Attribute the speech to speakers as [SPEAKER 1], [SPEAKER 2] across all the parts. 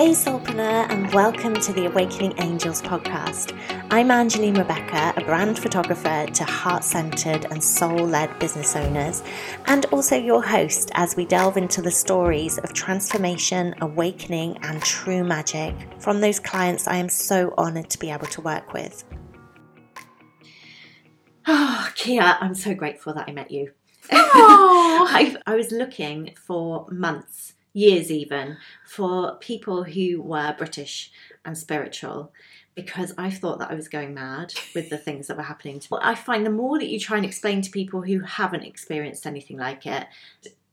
[SPEAKER 1] Hey, Soulpreneur, and welcome to the Awakening Angels podcast. I'm Angeline Rebecca, a brand photographer to heart centered and soul led business owners, and also your host as we delve into the stories of transformation, awakening, and true magic from those clients I am so honored to be able to work with. Oh, Kia, I'm so grateful that I met you. I, I was looking for months years even, for people who were British and spiritual because I thought that I was going mad with the things that were happening to me. I find the more that you try and explain to people who haven't experienced anything like it,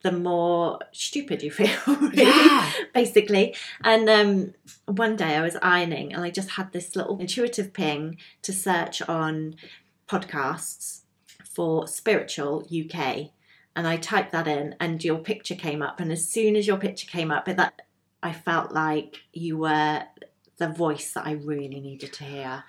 [SPEAKER 1] the more stupid you feel, really, yeah. basically. And um, one day I was ironing and I just had this little intuitive ping to search on podcasts for spiritual UK and I typed that in, and your picture came up. And as soon as your picture came up, that I felt like you were the voice that I really needed to hear,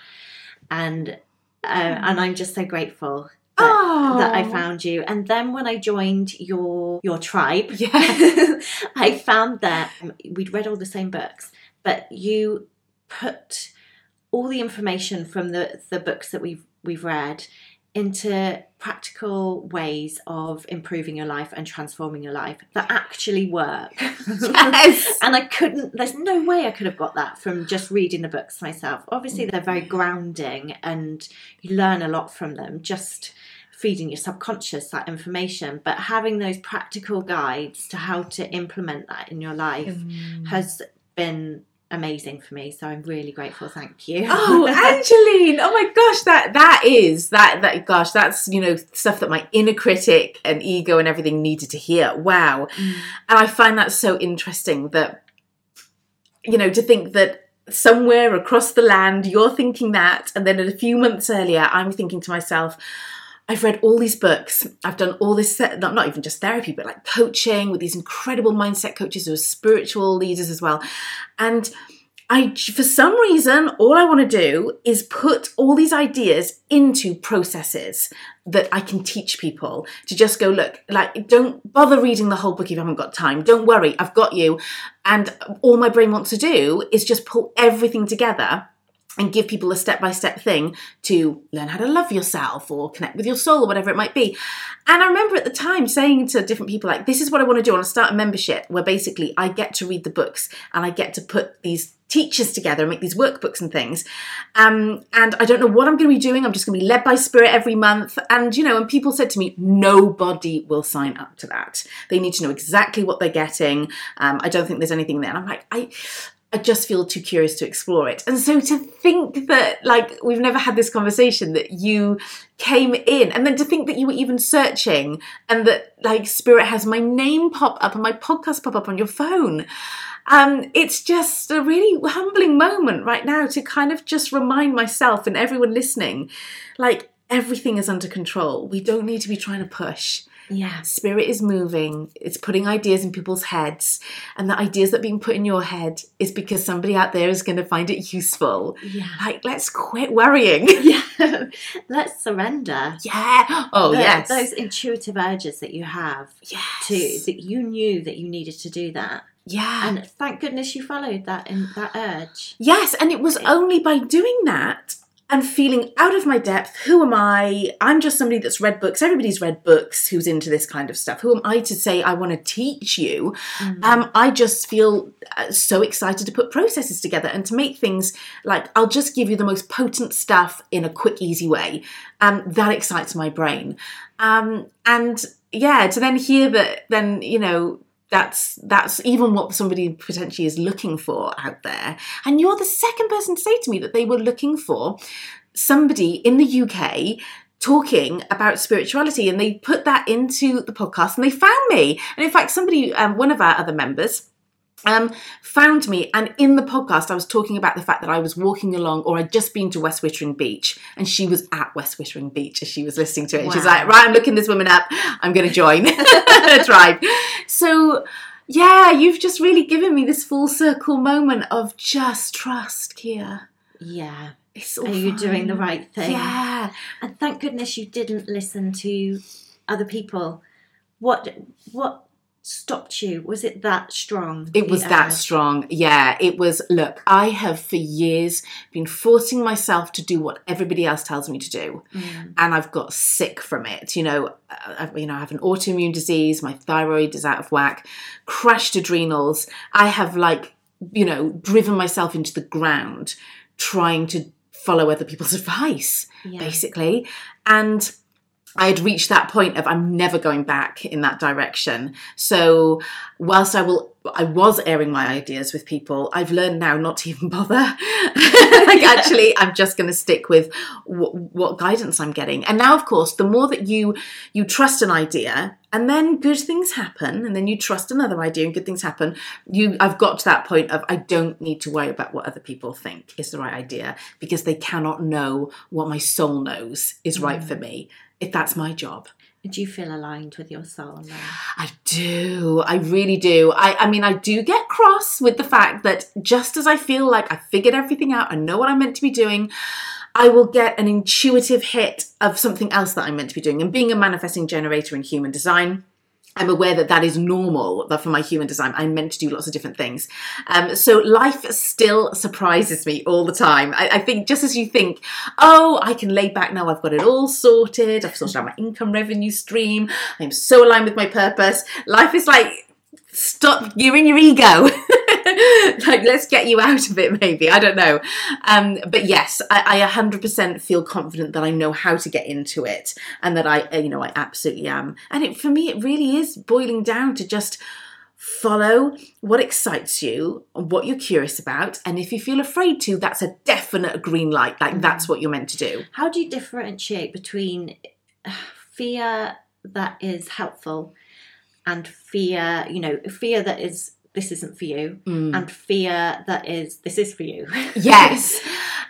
[SPEAKER 1] and uh, and I'm just so grateful that, oh. that, I found you. And then when I joined your your tribe, yeah. I found that we'd read all the same books, but you put all the information from the the books that we've we've read into practical ways of improving your life and transforming your life that actually work. Yes. and I couldn't, there's no way I could have got that from just reading the books myself. Obviously, they're very grounding and you learn a lot from them, just feeding your subconscious that information. But having those practical guides to how to implement that in your life mm. has been amazing for me so i'm really grateful thank you.
[SPEAKER 2] Oh angeline! Oh my gosh that that is that that gosh that's you know stuff that my inner critic and ego and everything needed to hear. Wow. Mm. and i find that so interesting that you know to think that somewhere across the land you're thinking that and then a few months earlier i'm thinking to myself I've read all these books. I've done all this, not, not even just therapy, but like coaching with these incredible mindset coaches who are spiritual leaders as well. And I, for some reason, all I want to do is put all these ideas into processes that I can teach people to just go, look, like, don't bother reading the whole book if you haven't got time. Don't worry, I've got you. And all my brain wants to do is just pull everything together and give people a step by step thing to learn how to love yourself or connect with your soul or whatever it might be. And I remember at the time saying to different people, like, this is what I want to do. I want to start a membership where basically I get to read the books and I get to put these teachers together and make these workbooks and things. Um, and I don't know what I'm going to be doing. I'm just going to be led by spirit every month. And, you know, and people said to me, nobody will sign up to that. They need to know exactly what they're getting. Um, I don't think there's anything there. And I'm like, I, I just feel too curious to explore it. And so to think that, like, we've never had this conversation, that you came in, and then to think that you were even searching, and that, like, Spirit has my name pop up and my podcast pop up on your phone. Um, it's just a really humbling moment right now to kind of just remind myself and everyone listening, like, everything is under control. We don't need to be trying to push.
[SPEAKER 1] Yeah.
[SPEAKER 2] Spirit is moving, it's putting ideas in people's heads, and the ideas that are being put in your head is because somebody out there is going to find it useful.
[SPEAKER 1] Yeah.
[SPEAKER 2] Like, let's quit worrying.
[SPEAKER 1] Yeah. let's surrender.
[SPEAKER 2] Yeah. Oh, the, yes.
[SPEAKER 1] Those intuitive urges that you have.
[SPEAKER 2] Yes.
[SPEAKER 1] To, that you knew that you needed to do that.
[SPEAKER 2] Yeah.
[SPEAKER 1] And thank goodness you followed that in that urge.
[SPEAKER 2] Yes, and it was only by doing that and feeling out of my depth. Who am I? I'm just somebody that's read books. Everybody's read books who's into this kind of stuff. Who am I to say I want to teach you? Mm. Um, I just feel uh, so excited to put processes together and to make things like I'll just give you the most potent stuff in a quick, easy way. Um, that excites my brain. Um, and yeah, to then hear that, then, you know, that's that's even what somebody potentially is looking for out there. And you're the second person to say to me that they were looking for somebody in the UK talking about spirituality and they put that into the podcast and they found me. And in fact somebody um, one of our other members um, found me and in the podcast I was talking about the fact that I was walking along or I'd just been to West Wittering Beach and she was at West Wittering Beach as she was listening to it. And wow. she's like right I'm looking this woman up. I'm going to join. The tribe so yeah you've just really given me this full circle moment of just trust Kia.
[SPEAKER 1] Yeah. It's Are fine. you doing the right thing?
[SPEAKER 2] Yeah.
[SPEAKER 1] And thank goodness you didn't listen to other people. What what stopped you? Was it that strong?
[SPEAKER 2] It was that strong. Yeah, it was. Look, I have for years been forcing myself to do what everybody else tells me to do,
[SPEAKER 1] Mm.
[SPEAKER 2] and I've got sick from it. You know, I, you know, I have an autoimmune disease. My thyroid is out of whack. Crashed adrenals. I have like, you know, driven myself into the ground trying to follow other people's advice
[SPEAKER 1] Yeah.
[SPEAKER 2] basically. And I had reached that point of I'm never going back in that direction. So whilst I will I was airing my ideas with people, I've learned now not to even bother. like actually I'm just going to stick with w- what guidance I'm getting. And now of course, the more that you you trust an idea and then good things happen and then you trust another idea and good things happen, you I've got to that point of I don't need to worry about what other people think is the right idea because they cannot know what my soul knows is right mm. for me if that's my job.
[SPEAKER 1] Do you feel aligned with your soul now?
[SPEAKER 2] I do. I really do. I, I mean, I do get cross with the fact that just as I feel like I figured everything out, I know what I'm meant to be doing, I will get an intuitive hit of something else that I'm meant to be doing. And being a manifesting generator in human design, I'm aware that that is normal that for my human design. I'm meant to do lots of different things. Um, so life still surprises me all the time. I, I think just as you think, oh, I can lay back now, I've got it all sorted, I've sorted out my income revenue stream, I'm so aligned with my purpose. Life is like, stop, you're in your ego. like, let's get you out of it, maybe. I don't know. Um, but yes, I, I 100% feel confident that I know how to get into it and that I, uh, you know, I absolutely am. And it, for me, it really is boiling down to just follow what excites you, what you're curious about. And if you feel afraid to, that's a definite green light. Like, that's what you're meant to do.
[SPEAKER 1] How do you differentiate between uh, fear that is helpful and fear, you know, fear that is this isn't for you,
[SPEAKER 2] Mm.
[SPEAKER 1] and fear that is this is for you?
[SPEAKER 2] Yes.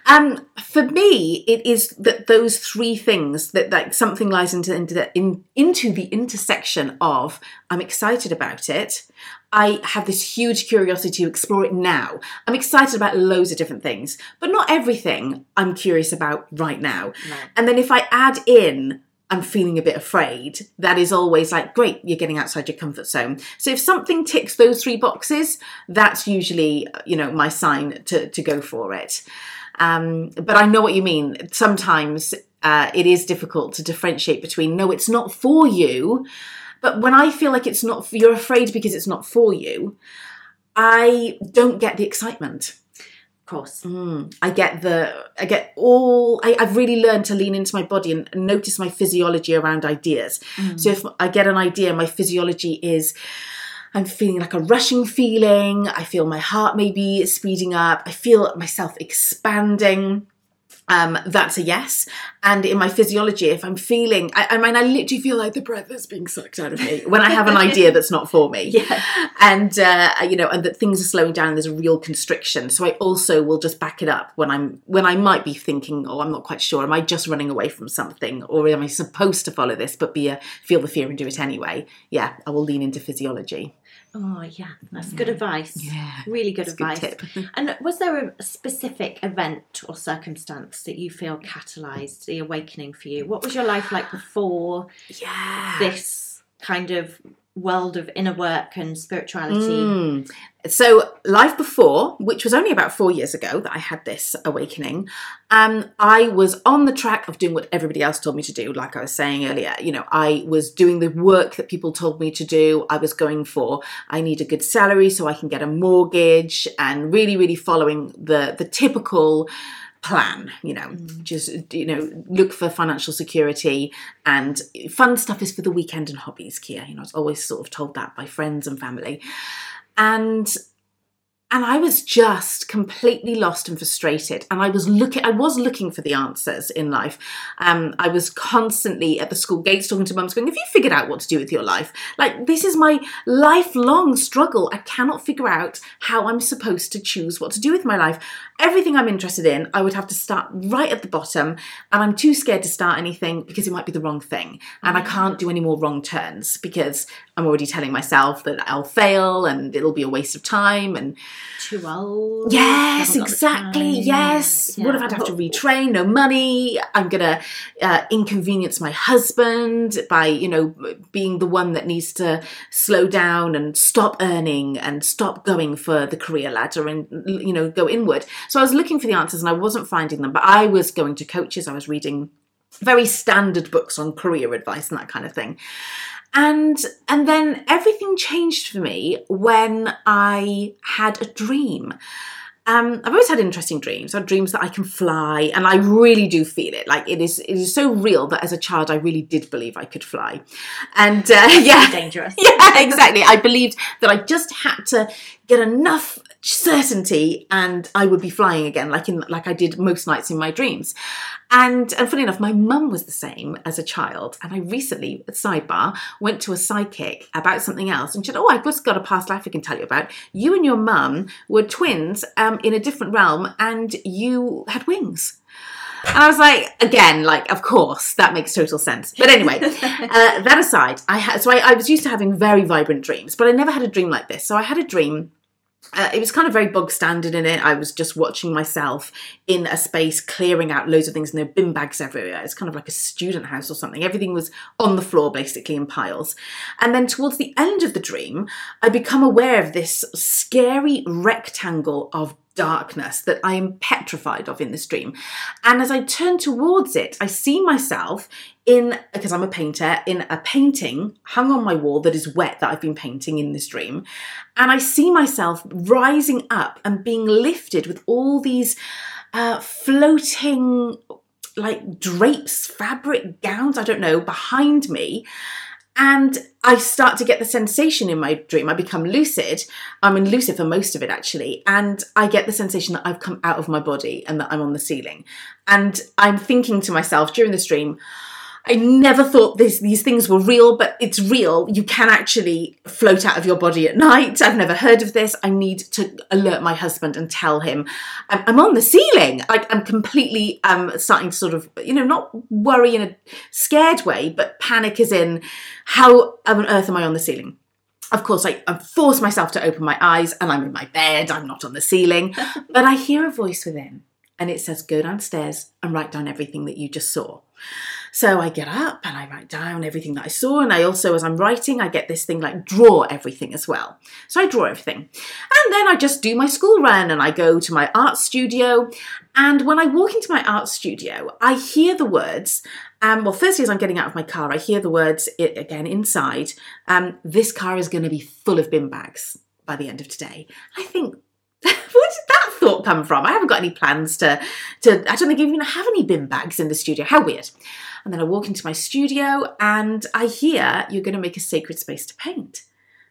[SPEAKER 2] Um, for me, it is that those three things that like something lies into into the, in, into the intersection of I'm excited about it. I have this huge curiosity to explore it now. I'm excited about loads of different things, but not everything I'm curious about right now.
[SPEAKER 1] Right.
[SPEAKER 2] And then if I add in, I'm feeling a bit afraid, that is always like, great, you're getting outside your comfort zone. So if something ticks those three boxes, that's usually, you know, my sign to, to go for it. Um, but I know what you mean. Sometimes uh, it is difficult to differentiate between, no, it's not for you. But when I feel like it's not, you're afraid because it's not for you, I don't get the excitement.
[SPEAKER 1] Course.
[SPEAKER 2] Mm, I get the, I get all, I, I've really learned to lean into my body and, and notice my physiology around ideas. So if I get an idea, my physiology is, I'm feeling like a rushing feeling. I feel my heart maybe speeding up. I feel myself expanding. Um, that's a yes. And in my physiology, if I'm feeling, I, I mean, I literally feel like the breath is being sucked out of me when I have an idea that's not for me.
[SPEAKER 1] Yeah.
[SPEAKER 2] and uh, you know and that things are slowing down and there's a real constriction. So i also will just back it up when i'm when i might be thinking oh i'm not quite sure. Am i just running away from something? Or am i supposed to follow this but be a feel the fear and do it anyway? Yeah i will lean into physiology
[SPEAKER 1] Oh, yeah. That's good advice.
[SPEAKER 2] Yeah,
[SPEAKER 1] Really good
[SPEAKER 2] good
[SPEAKER 1] advice.
[SPEAKER 2] tip.
[SPEAKER 1] And was there a specific event or circumstance that you feel catalysed the awakening for you? What was your life like before
[SPEAKER 2] yeah
[SPEAKER 1] this kind of world of inner work and spirituality?
[SPEAKER 2] Mm. So, life before, which was only about four years ago that I had this awakening, um, I was on the track of doing what everybody else told me to do. Like I was saying earlier, you know, I was doing the work that people told me to do. I was going for, I need a good salary so I can get a mortgage, and really, really following the the typical plan you know mm. just you know look for financial security. And fun stuff is for the weekend and hobbies kia. You know i was always sort of told that by friends and family. And and I was just completely lost and frustrated. And I was looking, I was looking for the answers in life. Um, I was constantly at the school gates talking to mums, going, "Have you figured out what to do with your life? Like this is my lifelong struggle. I cannot figure out how I'm supposed to choose what to do with my life. Everything I'm interested in, I would have to start right at the bottom, and I'm too scared to start anything because it might be the wrong thing, and I can't do any more wrong turns because I'm already telling myself that I'll fail and it'll be a waste of time and."
[SPEAKER 1] Too old.
[SPEAKER 2] Yes,
[SPEAKER 1] haven't got the
[SPEAKER 2] exactly. Yes.
[SPEAKER 1] Yeah.
[SPEAKER 2] What if I'd have to retrain? No money. I'm gonna uh, inconvenience my husband by, you know, being the one that needs to slow down and stop earning and stop going for the career ladder and you know go inward. So I was looking for the answers and I wasn't finding them. But I was going to coaches. I was reading very standard books on career advice and that kind of thing and and then everything changed for me when I had a dream. Um, I've always had interesting dreams. I had dreams that I can fly, and I really do feel it. Like it is, it is so real that as a child, I really did believe I could fly. And uh, yeah,
[SPEAKER 1] Dangerous.
[SPEAKER 2] yeah, exactly. I believed that I just had to get enough certainty, and I would be flying again, like in like I did most nights in my dreams. And and funny enough, my mum was the same as a child. And I recently, at sidebar, went to a psychic about something else, and she said, "Oh, I've just got a past life I can tell you about. You and your mum were twins um, in a different realm, and you had wings." And I was like, again, like, of course, that makes total sense. But anyway, uh, that aside, I had so I, I was used to having very vibrant dreams, but I never had a dream like this. So I had a dream. Uh, it was kind of very bog standard in it. I was just watching myself in a space, clearing out loads of things, and there were bin bags everywhere. It's kind of like a student house or something. Everything was on the floor, basically, in piles. And then towards the end of the dream, I become aware of this scary rectangle of darkness that I am petrified of in this dream. And as I turn towards it, I see myself in, because I'm a painter, in a painting hung on my wall that is wet that I've been painting in this dream. And I see myself rising up and being lifted with all these uh, floating like drapes, fabric gowns, I don't know, behind me. And I start to get the sensation in my dream. I become lucid. I'm in lucid for most of it, actually. And I get the sensation that I've come out of my body and that I'm on the ceiling. And I'm thinking to myself during this dream, I never thought this, these things were real, but it's real. You can actually float out of your body at night. I've never heard of this. I need to alert my husband and tell him I'm, I'm on the ceiling. Like I'm completely um, starting to sort of, you know, not worry in a scared way, but panic is in how on earth am I on the ceiling? Of course, I, I force myself to open my eyes and I'm in my bed. I'm not on the ceiling, but I hear a voice within and it says, go downstairs and write down everything that you just saw. So I get up and I write down everything that I saw. And I also, as I'm writing, I get this thing like draw everything as well. So I draw everything. And then I just do my school run and I go to my art studio. And when I walk into my art studio, I hear the words. Um, well, firstly, as I'm getting out of my car, I hear the words i again inside. Um, this car is going to be full of bin bags by the end of today. I think where did that thought come from? I haven't got any plans to, to I don't think even have any bin bags in the studio. How weird. And then I walk into my studio and I hear you're going to make a sacred space to paint.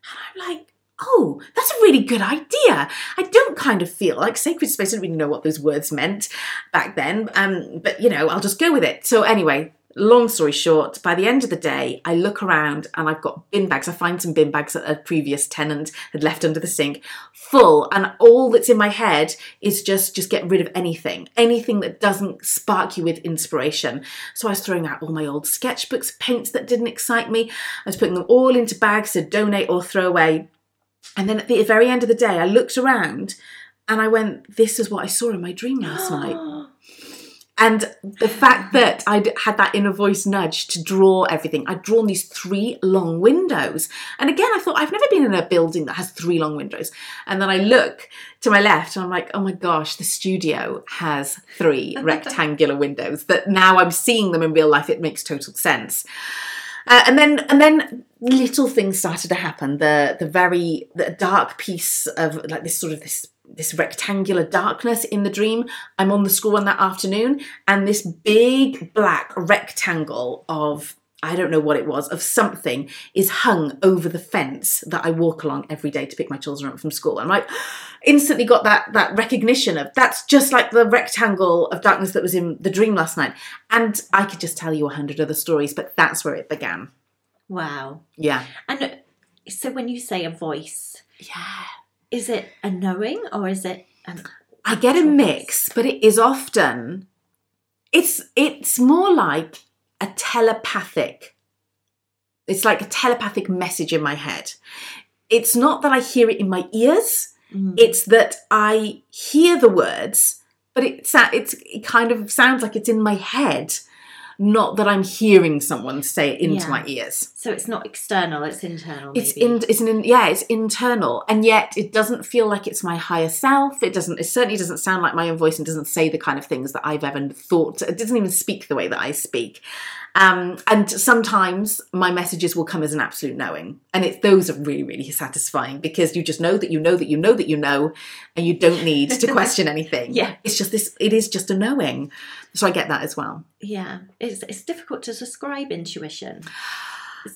[SPEAKER 2] And I'm like, oh, that's a really good idea. I don't kind of feel like sacred space. I don't really know what those words meant back then. Um, but you know, I'll just go with it. So anyway, long story short, by the end of the day, I look around and I've got bin bags. I find some bin bags that a previous tenant had left under the sink, full, and all that's in my head is just just get rid of anything, anything that doesn't spark you with inspiration. So I was throwing out all my old sketchbooks, paints that didn't excite me. I was putting them all into bags to donate or throw away. And then at the very end of the day, I looked around and I went, "This is what I saw in my dream last night." And the fact that I'd had that inner voice nudge to draw everything, I'd drawn these three long windows. And again, I thought, I've never been in a building that has three long windows. And then I look to my left and I'm like, oh my gosh, the studio has three rectangular windows that now I'm seeing them in real life. It makes total sense. Uh, and then and then little things started to happen. The the very the dark piece of like this sort of this this rectangular darkness in the dream. I'm on the school run that afternoon, and this big black rectangle of I don't know what it was of something is hung over the fence that I walk along every day to pick my children up from school. And I'm like instantly got that that recognition of that's just like the rectangle of darkness that was in the dream last night. And I could just tell you a hundred other stories, but that's where it began.
[SPEAKER 1] Wow.
[SPEAKER 2] Yeah.
[SPEAKER 1] And so when you say a voice,
[SPEAKER 2] Yeah.
[SPEAKER 1] Is it a knowing or is it an
[SPEAKER 2] I get a mix, but it is often it's it's more like a telepathic. It's like a telepathic message in my head. It's not that I hear it in my ears.
[SPEAKER 1] Mm.
[SPEAKER 2] It's that I hear the words, but it, sa- it's, it kind of sounds like it's in my head, not that I'm hearing someone say it into
[SPEAKER 1] Yeah.
[SPEAKER 2] my ears.
[SPEAKER 1] So it's not external; it's internal.
[SPEAKER 2] It's in, it's an, yeah, it's internal, and yet it doesn't feel like it's my higher self. It doesn't. It certainly doesn't sound like my own voice, and doesn't say the kind of things that I've ever thought. It doesn't even speak the way that I speak. Um, and sometimes my messages will come as an absolute knowing, and it's those are really, really satisfying because you just know that you know that you know that you know, and you don't need to question anything.
[SPEAKER 1] Yeah.
[SPEAKER 2] it's just this. It is just a knowing. So I get that as well.
[SPEAKER 1] Yeah, it's it's difficult to describe intuition.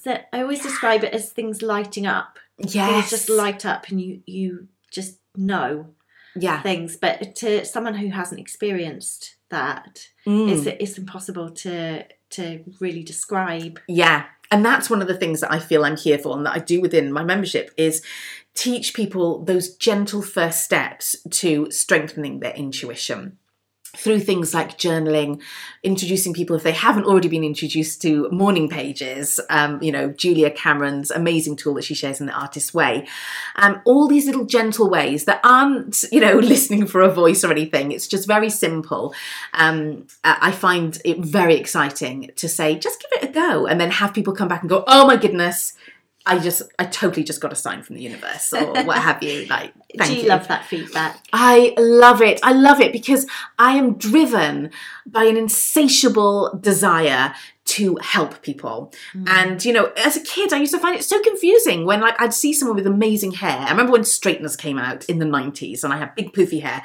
[SPEAKER 1] That I always describe it as things lighting up.
[SPEAKER 2] Yes,
[SPEAKER 1] Things just light up, and you you just know
[SPEAKER 2] yeah.
[SPEAKER 1] things. But to someone who hasn't experienced that,
[SPEAKER 2] Mm.
[SPEAKER 1] it's it's impossible to to really describe.
[SPEAKER 2] Yeah. And that's one of the things that I feel I'm here for and that I do within my membership is teach people those gentle first steps to strengthening their intuition through things like journaling, introducing people if they haven't already been introduced to morning pages. Um, you know, Julia Cameron's amazing tool that she shares in the Artist's Way. Um, all these little gentle ways that aren't, you know, listening for a voice or anything. It's just very simple. Um, I I find it very exciting to say, just give it a go, and then have people come back and go, "Oh my goodness." I just, I totally just got a sign from the universe, or what have you. Like, thank
[SPEAKER 1] Do you,
[SPEAKER 2] you.
[SPEAKER 1] love that feedback?
[SPEAKER 2] I love it. I love it because I am driven by an insatiable desire to help people. Mm. And, you know, as a kid, I used to find it so confusing when, like, I'd see someone with amazing hair. I remember when straighteners came out in the 90s and I had big poofy hair.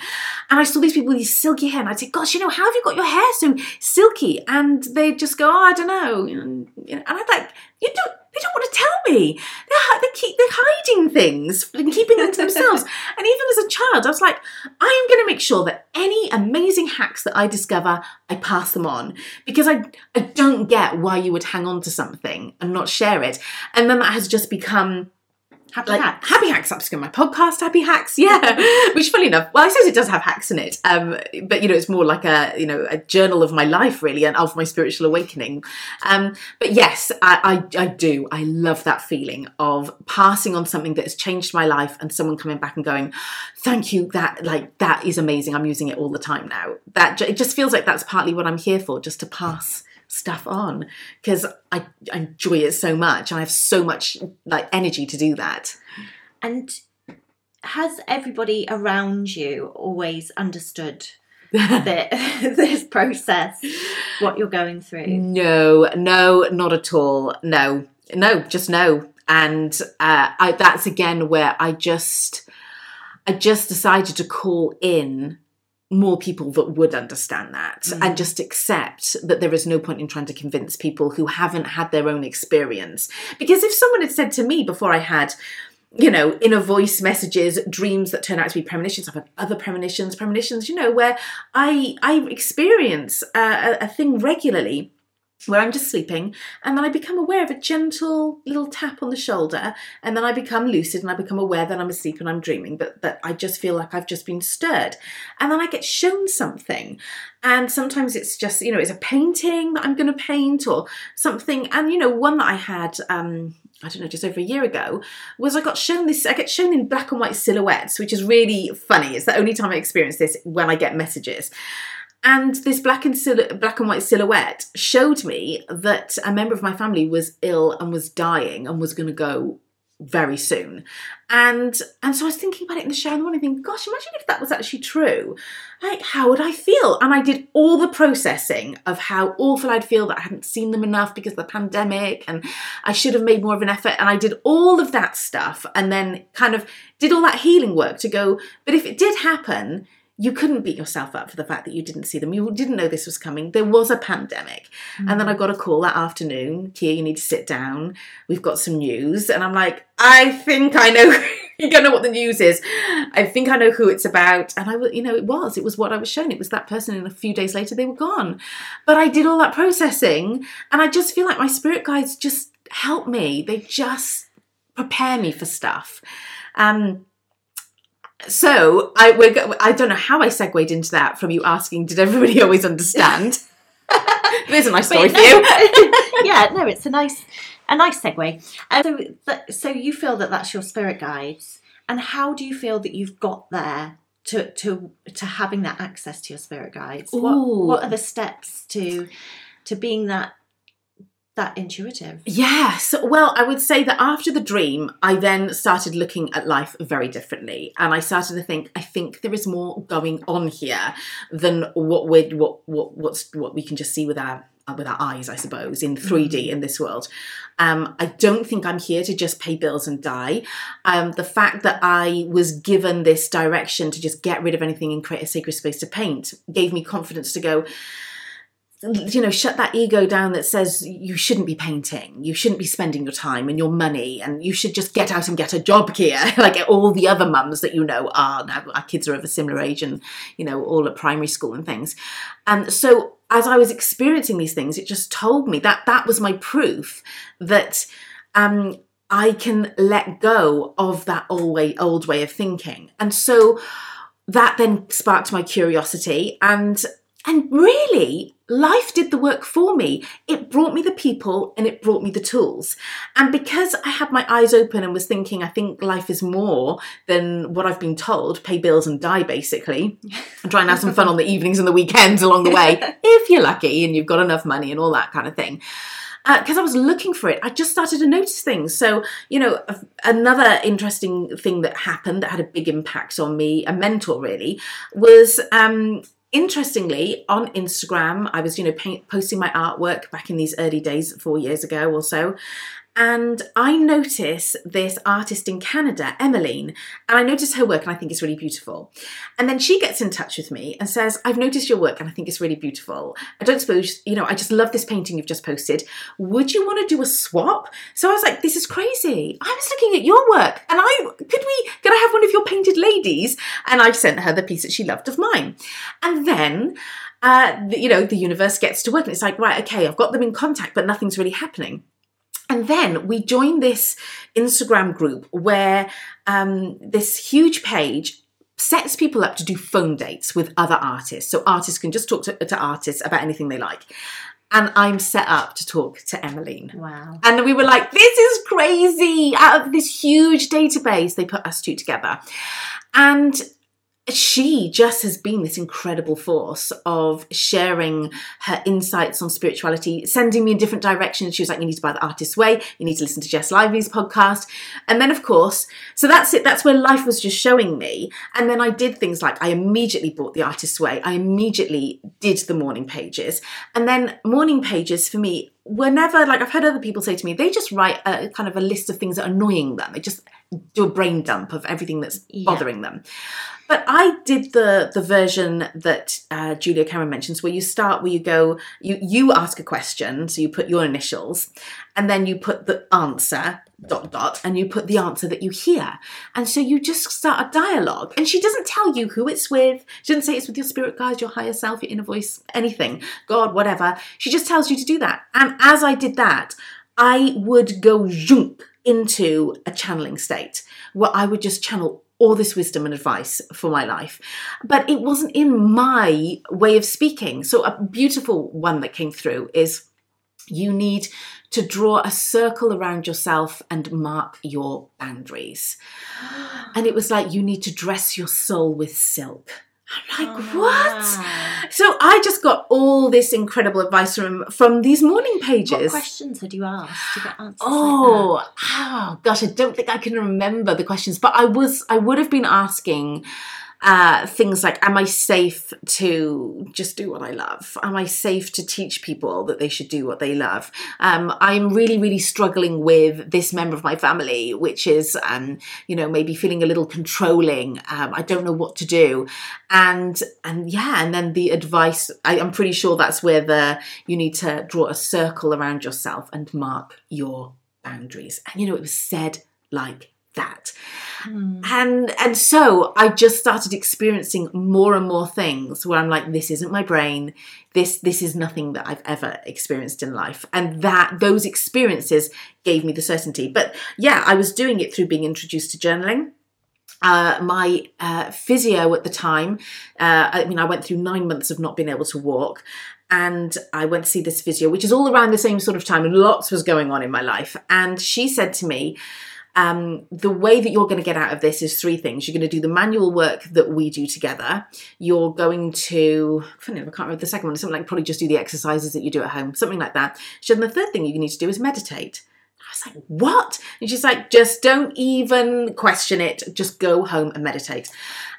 [SPEAKER 2] And I saw these people with these silky hair and I'd say, Gosh, you know, how have you got your hair so silky? And they'd just go, Oh, I don't know. And, you know, and I'd like, You don't. They don't want to tell me. They're, they keep, they're hiding things and keeping them to themselves. And even as a child, I was like, I am going to make sure that any amazing hacks that I discover, I pass them on because I, I don't get why you would hang on to something and not share it. And then that has just become
[SPEAKER 1] Happy
[SPEAKER 2] like
[SPEAKER 1] hacks.
[SPEAKER 2] happy hacks up to my podcast happy hacks. Yeah. Which funny enough well i suppose it does have hacks in it um but you know it's more like a you know a journal of my life really and of my spiritual awakening. Um but yes i i, I do. I love that feeling of passing on something that has changed my life and someone coming back and going thank you that like that is amazing. I'm using it all the time now. That it just feels like that's partly what i'm here for just to pass stuff on because I, I enjoy it so much I have so much like energy to do that.
[SPEAKER 1] And has everybody around you always understood that this process, what you're going through?
[SPEAKER 2] no, no, not at all. No, no, just no. And uh, I, that's again where I just, I just decided to call in more people that would understand that
[SPEAKER 1] Mm.
[SPEAKER 2] and just accept that there is no point in trying to convince people who haven't had their own experience. Because if someone had said to me before I had, you know, inner voice messages, dreams that turn out to be premonitions. I've had other premonitions, premonitions, you know, where I I experience a, a, a thing regularly where I'm just sleeping and then I become aware of a gentle little tap on the shoulder and then I become lucid and I become aware that I'm asleep and I'm dreaming but that I just feel like I've just been stirred and then I get shown something and sometimes it's just you know it's a painting that I'm going to paint or something and you know one that I had um I don't know, just over a year ago, was I got shown this. I get shown in black and white silhouettes, which is really funny. It's the only time I experience this when I get messages. And this black and sil- black and white silhouette showed me that a member of my family was ill and was dying and was going to go very soon. And and so I was thinking about it in the shower in the morning, thinking, gosh, imagine if that was actually true. Like, how would I feel? And I did all the processing of how awful I'd feel that I hadn't seen them enough because of the pandemic and I should have made more of an effort. And I did all of that stuff and then kind of did all that healing work to go, but if it did happen, you couldn't beat yourself up for the fact that you didn't see them. You didn't know this was coming. There was a pandemic. And then I got a call that afternoon. Kia, you need to sit down. We've got some news. And I'm like, I think I know. you don't know what the news is. I think I know who it's about. And I, you know, it was. It was what I was shown. It was that person. And a few days later, they were gone. But I did all that processing. And I just feel like my spirit guides just help me. They just prepare me for stuff. Um, so I we're, go- I don't know how I segued into that from you asking, did everybody always understand? There's a nice story
[SPEAKER 1] Wait,
[SPEAKER 2] for you.
[SPEAKER 1] yeah, no, it's a nice, a nice segue. And so, so you feel that that's your spirit guides, And how do you feel that you've got there to to to having that access to your spirit guides? What
[SPEAKER 2] Ooh.
[SPEAKER 1] what are the steps to to being that that intuitive?
[SPEAKER 2] Yes. Well, I would say that after the dream, I then started looking at life very differently, and I started to think, I think there is more going on here than what we what what what's what we can just see with our with our eyes, I suppose, in 3D in this world. Um, I don't think I'm here to just pay bills and die. Um, the fact that I was given this direction to just get rid of anything and create a sacred space to paint gave me confidence to go, you know, shut that ego down that says you shouldn't be painting, you shouldn't be spending your time and your money, and you should just get out and get a job here, like all the other mums that you know are now. Our kids are of a similar age and, you know, all at primary school and things. And so as I was experiencing these things, it just told me that that was my proof that um, I can let go of that old way, old way of thinking. And so that then sparked my curiosity and and really, life did the work for me. It brought me the people and it brought me the tools. And because I had my eyes open and was thinking, I think life is more than what I've been told pay bills and die, basically, and try and have some fun on the evenings and the weekends along the way, if you're lucky and you've got enough money and all that kind of thing because uh, I was looking for it, I just started to notice things. So, you know, another interesting thing that happened that had a big impact on me, a mentor really, was um, interestingly on instagram i was you know paint, posting my artwork back in these early days four years ago or so and I notice this artist in Canada, Emmeline, and I notice her work and I think it's really beautiful. And then she gets in touch with me and says, I've noticed your work and I think it's really beautiful. I don't suppose, you know, I just love this painting you've just posted. Would you want to do a swap? So I was like, this is crazy. I was looking at your work and I, could we, could I have one of your painted ladies? And I sent her the piece that she loved of mine. And then, uh, the, you know, the universe gets to work and it's like, right, okay, I've got them in contact, but nothing's really happening. And then we joined this Instagram group where um, this huge page sets people up to do phone dates with other artists. So artists can just talk to, to artists about anything they like. And I'm set up to talk to Emmeline.
[SPEAKER 1] Wow.
[SPEAKER 2] And we were like, this is crazy. Out of this huge database, they put us two together. And she just has been this incredible force of sharing her insights on spirituality, sending me in different directions. She was like, You need to buy the artist's way, you need to listen to Jess Lively's podcast. And then, of course, so that's it, that's where life was just showing me. And then I did things like I immediately bought the artist's way, I immediately did the morning pages. And then, morning pages for me, whenever, like I've heard other people say to me, they just write a kind of a list of things that are annoying them. They just do a brain dump of everything that's bothering yeah. them. But I did the the version that uh, Julia Cameron mentions, where you start, where you go, you you ask a question, so you put your initials, and then you put the answer dot dot, and you put the answer that you hear, and so you just start a dialogue. And she doesn't tell you who it's with. She doesn't say it's with your spirit guides, your higher self, your inner voice, anything, God, whatever. She just tells you to do that. And as I did that, I would go jump into a channeling state where I would just channel all this wisdom and advice for my life. But it wasn't in my way of speaking. So, a beautiful one that came through is you need to draw a circle around yourself and mark your boundaries. And it was like you need to dress your soul with silk. I'm like, oh, what? Wow. So I just got all this incredible advice from from these morning pages. What
[SPEAKER 1] questions had you asked to get answers?
[SPEAKER 2] Oh, like oh gosh, I don't think I can remember the questions, but I was I would have been asking uh, things like am i safe to just do what i love? Am i safe to teach people that they should do what they love? Um, i'm really really struggling with this member of my family which is um, you know maybe feeling a little controlling. Um, i don't know what to do. And and yeah and then the advice I, i'm pretty sure that's where the you need to draw a circle around yourself and mark your boundaries. And you know it was said like that. Mm. And and so I just started experiencing more and more things where I'm like, this isn't my brain. This this is nothing that I've ever experienced in life. And that those experiences gave me the certainty. But yeah, I was doing it through being introduced to journaling. Uh, my uh, physio at the time, uh, I mean, I went through nine months of not being able to walk, and I went to see this physio, which is all around the same sort of time, and lots was going on in my life. And she said to me, um, the way that you're going to get out of this is three things. You're going to do the manual work that we do together. You're going to, I can't remember the second one, something like probably just do the exercises that you do at home, something like that. So the third thing you need to do is meditate. I was like, what? And she's like, just don't even question it. Just go home and meditate.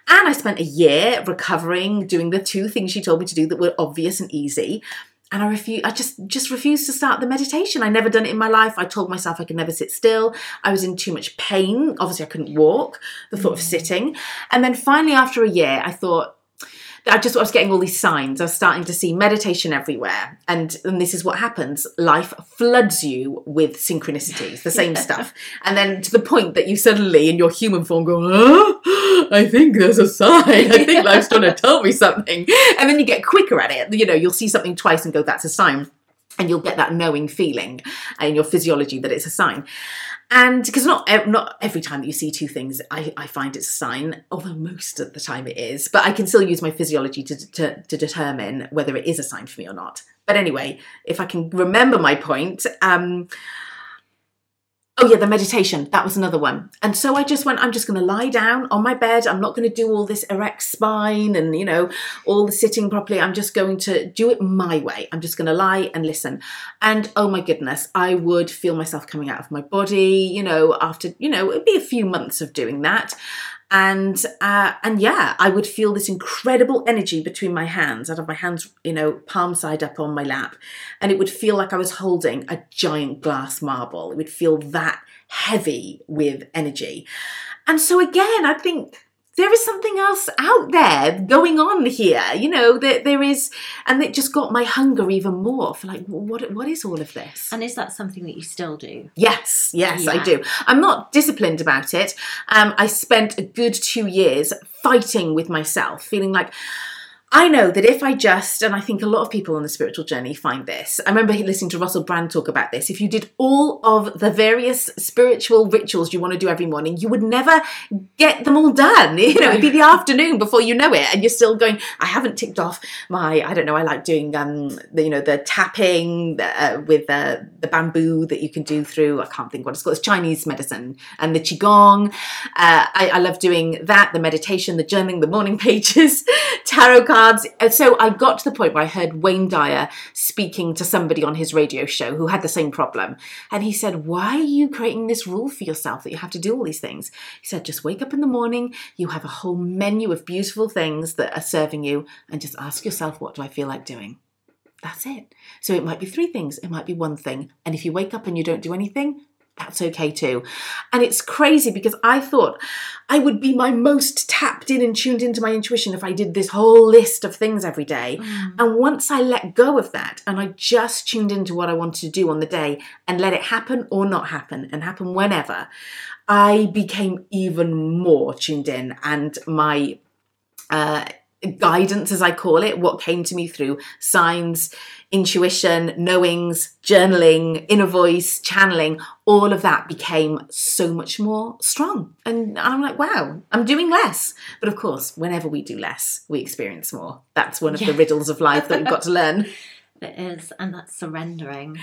[SPEAKER 2] And I spent a year recovering, doing the two things she told me to do that were obvious and easy. And I refuse. I just just refused to start the meditation. I never done it in my life. I told myself I could never sit still. I was in too much pain. Obviously, I couldn't walk. The thought of mm. sitting, and then finally, after a year, I thought I just I was getting all these signs. I was starting to see meditation everywhere, and and this is what happens. Life floods you with synchronicities, the same stuff, and then to the point that you suddenly, in your human form, go, oh, I think there's a sign. I think life's trying to tell me something, and then you get quicker at it. You know, you'll see something twice and go, that's a sign. And you'll get that knowing feeling in your physiology that it's a sign. And because not not every time that you see two things I, I find it's a sign although most of the time it is. But i can still use my physiology to, to, to determine whether it is a sign for me or not. But anyway if i can remember my point um Oh yeah, the meditation. That was another one. And so I just went, I'm just going to lie down on my bed. I'm not going to do all this erect spine and, you know, all the sitting properly. I'm just going to do it my way. I'm just going to lie and listen. And oh my goodness, I would feel myself coming out of my body, you know, after, you know, it'd be a few months of doing that and uh, and yeah, I would feel this incredible energy between my hands. I'd have my hands, you know, palm side up on my lap, and it would feel like I was holding a giant glass marble. It would feel that heavy with energy, and so again, I think there is something else out there going on here. You know, that there, there is, and it just got my hunger even more for like, what what is all of this?
[SPEAKER 1] And is that something that you still do?
[SPEAKER 2] Yes, yes, yeah. I do. I'm not disciplined about it. Um, I spent a good two years fighting with myself, feeling like I know that if I just, and I think a lot of people on the spiritual journey find this, I remember listening to Russell Brand talk about this. If you did all of the various spiritual rituals you want to do every morning, you would never get them all done. You know, it'd be the afternoon before you know it, and you're still going, I haven't ticked off my, I don't know, I like doing, um, the, you know, the tapping uh, with uh, the bamboo that you can do through, I can't think what it's called, it's Chinese medicine, and the Qigong. Uh, I, I love doing that, the meditation, the journaling, the morning pages, tarot cards cards. Uh, so I got to the point where I heard Wayne Dyer speaking to somebody on his radio show who had the same problem. And he said, Why are you creating this rule for yourself that you have to do all these things? He said, Just wake up in the morning, you have a whole menu of beautiful things that are serving you, and just ask yourself, What do I feel like doing? That's it. So it might be three things, it might be one thing. And if you wake up and you don't do anything, that's okay too. And it's crazy because I thought I would be my most tapped in and tuned into my intuition if I did this whole list of things every day. Mm. And once I let go of that and I just tuned into what I wanted to do on the day and let it happen or not happen and happen whenever, I became even more tuned in and my uh, guidance, as I call it, what came to me through signs, intuition, knowings, journaling, inner voice, channeling, all of that became so much more strong. And I'm like, wow, I'm doing less. But of course, whenever we do less, we experience more. That's one of yeah. the riddles of life that we've got to learn.
[SPEAKER 1] It is, and that's surrendering.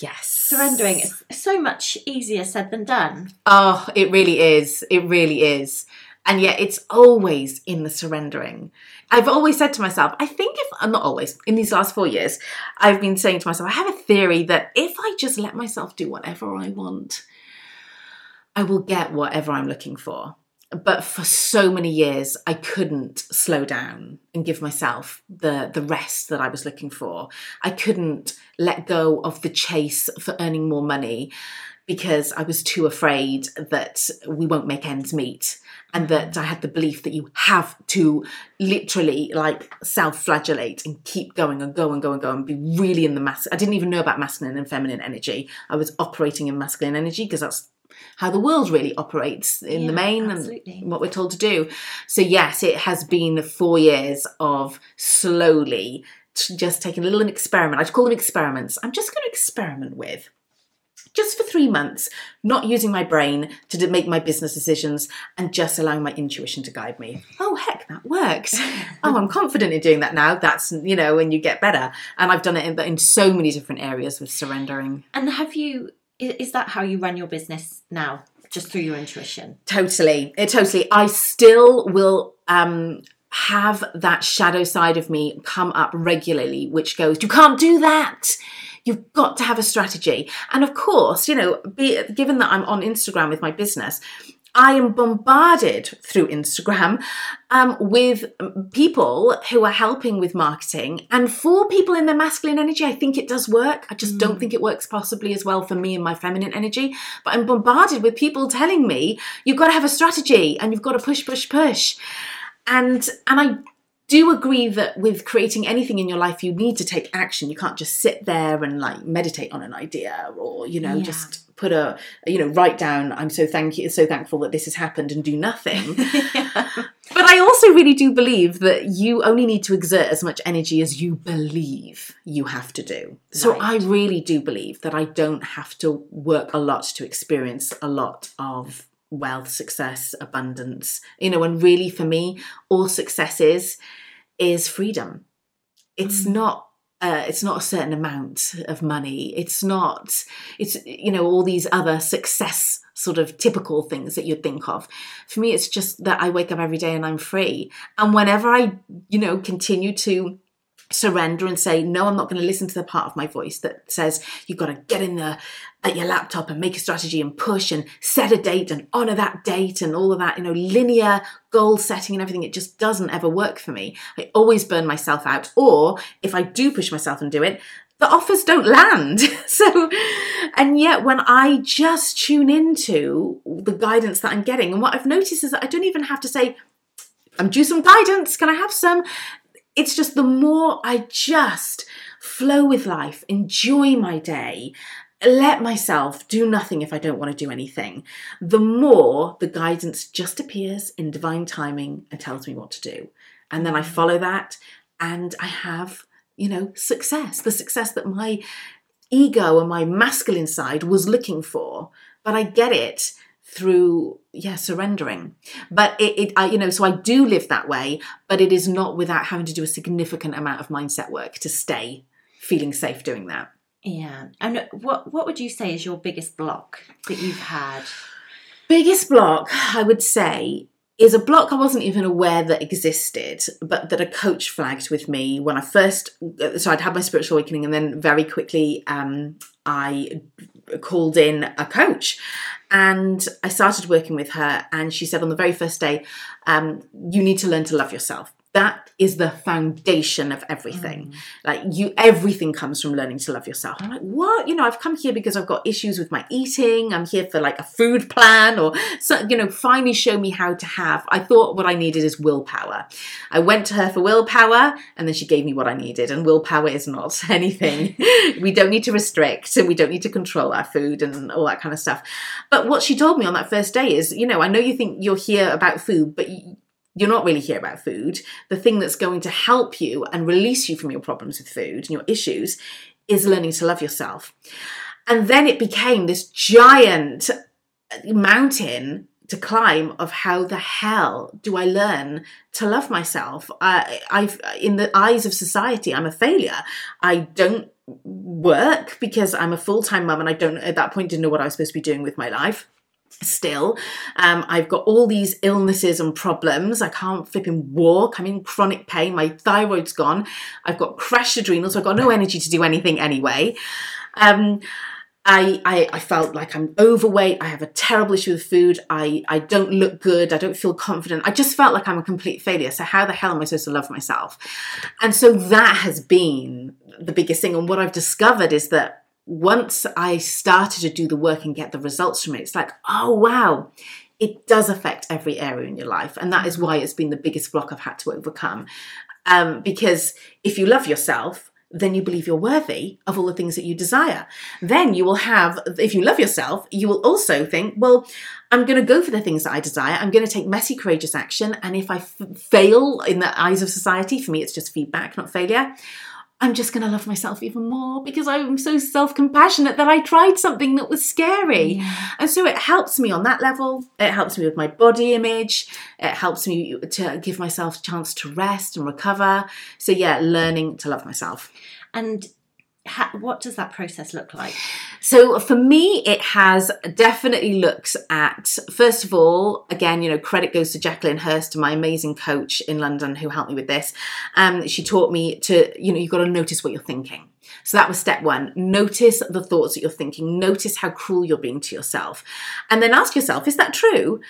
[SPEAKER 2] Yes.
[SPEAKER 1] Surrendering is so much easier said than done.
[SPEAKER 2] Oh, it really is. It really is. And yet it's always in the surrendering. I've always said to myself, I think if I'm not always, in these last four years, I've been saying to myself, I have a theory that if I just let myself do whatever I want, I will get whatever I'm looking for. But for so many years, I couldn't slow down and give myself the, the rest that I was looking for. I couldn't let go of the chase for earning more money because I was too afraid that we won't make ends meet and that I had the belief that you have to literally like self-flagellate and keep going and go and go and go and be really in the mass. I didn't even know about masculine and feminine energy. I was operating in masculine energy because that's how the world really operates in yeah, the main absolutely. and what we're told to do. So yes, it has been four years of slowly just taking a little experiment. I'd call them experiments. I'm just going to experiment with just for three months, not using my brain to make my business decisions and just allowing my intuition to guide me. Oh, heck, that works. oh, I'm confident in doing that now. That's, you know, when you get better. And I've done it in, in so many different areas with surrendering.
[SPEAKER 1] And have you, is that how you run your business now? just through your intuition.
[SPEAKER 2] Totally, it totally. I still will um, have that shadow side of me come up regularly, which goes, "You can't do that." You've got to have a strategy. And of course, you know, be, given that I'm on Instagram with my business, I am bombarded through Instagram um, with people who are helping with marketing. And for people in their masculine energy, I think it does work. I just mm. don't think it works possibly as well for me and my feminine energy. But I'm bombarded with people telling me you've got to have a strategy and you've got to push, push, push. And and I do agree that with creating anything in your life, you need to take action. You can't just sit there and like meditate on an idea or, you know, yeah. just put a, you know, write down, I'm so thank you, so thankful that this has happened and do nothing. yeah. But I also really do believe that you only need to exert as much energy as you believe you have to do. So right. I really do believe that I don't have to work a lot to experience a lot of wealth, success, abundance. You know, and really for me, all success is is freedom. It's mm. not uh, it's not a certain amount of money. It's not, it's, you know, all these other success sort of typical things that you'd think of. For me, it's just that I wake up every day and I'm free. And whenever I, you know, continue to surrender and say, no, I'm not going to listen to the part of my voice that says you've got to get in there at your laptop and make a strategy and push and set a date and honor that date and all of that, you know, linear goal setting and everything. It just doesn't ever work for me. I always burn myself out. Or if I do push myself and do it, the offers don't land. so, and yet when I just tune into the guidance that I'm getting, and what I've noticed is that I don't even have to say, I'm due some guidance. Can I have some? it's just the more I just flow with life, enjoy my day, let myself do nothing if I don't want to do anything, the more the guidance just appears in divine timing and tells me what to do. And then I mm. follow that and I have, you know, success, the success that my ego and my masculine side was looking for. But I get it through yeah surrendering but it, it I, you know so i do live that way but it is not without having to do a significant amount of mindset work to stay feeling safe doing that
[SPEAKER 1] yeah and what what would you say is your biggest block that you've had
[SPEAKER 2] biggest block i would say is a block I wasn't even aware that existed, but that a coach flagged with me when I first. So I'd had my spiritual awakening, and then very quickly um, I called in a coach, and I started working with her, and she said on the very first day, um, "You need to learn to love yourself." That is the foundation of everything. Mm. Like you, everything comes from learning to love yourself. I'm like, what? You know, I've come here because I've got issues with my eating. I'm here for like a food plan or so, you know, finally show me how to have. I thought what I needed is willpower. I went to her for willpower and then she gave me what I needed. And willpower is not anything. we don't need to restrict and we don't need to control our food and all that kind of stuff. But what she told me on that first day is, you know, I know you think you're here about food, but you're not really here about food. The thing that's going to help you and release you from your problems with food and your issues is learning to love yourself. And then it became this giant mountain to climb of how the hell do I learn to love myself? I, I've in the eyes of society, I'm a failure. I don't work because I'm a full time mum and I don't at that point didn't know what I was supposed to be doing with my life still. Um, I've got all these illnesses and problems. I can't flipping walk. I'm in chronic pain. My thyroid's gone. I've got crashed adrenals, I've got no energy to do anything anyway. Um, I, I, I, felt like I'm overweight. I have a terrible issue with food. I, I don't look good. I don't feel confident. I just felt like I'm a complete failure. So, how the hell am I supposed to love myself? And so, that has been the biggest thing. And what I've discovered is that once I started to do the work and get the results from it, it's like, oh wow, it does affect every area in your life. And that is why it's been the biggest block I've had to overcome. Um, because if you love yourself, then you believe you're worthy of all the things that you desire. Then you will have, if you love yourself, you will also think, well, I'm going to go for the things that I desire. I'm going to take messy, courageous action. And if I f- fail in the eyes of society, for me, it's just feedback, not failure. I'm just going to love myself even more because I'm so self compassionate that I tried something that was scary. Yeah. And so it helps me on that level. It helps me with my body image. It helps me to give myself a chance to rest and recover. So, yeah, learning to love myself.
[SPEAKER 1] And what does that process look like?
[SPEAKER 2] So for me, it has definitely looks at first of all, again, you know, credit goes to Jacqueline Hurst, my amazing coach in London, who helped me with this. Um, she taught me to, you know, you've got to notice what you're thinking. So that was step one. Notice the thoughts that you're thinking. Notice how cruel you're being to yourself, and then ask yourself, is that true?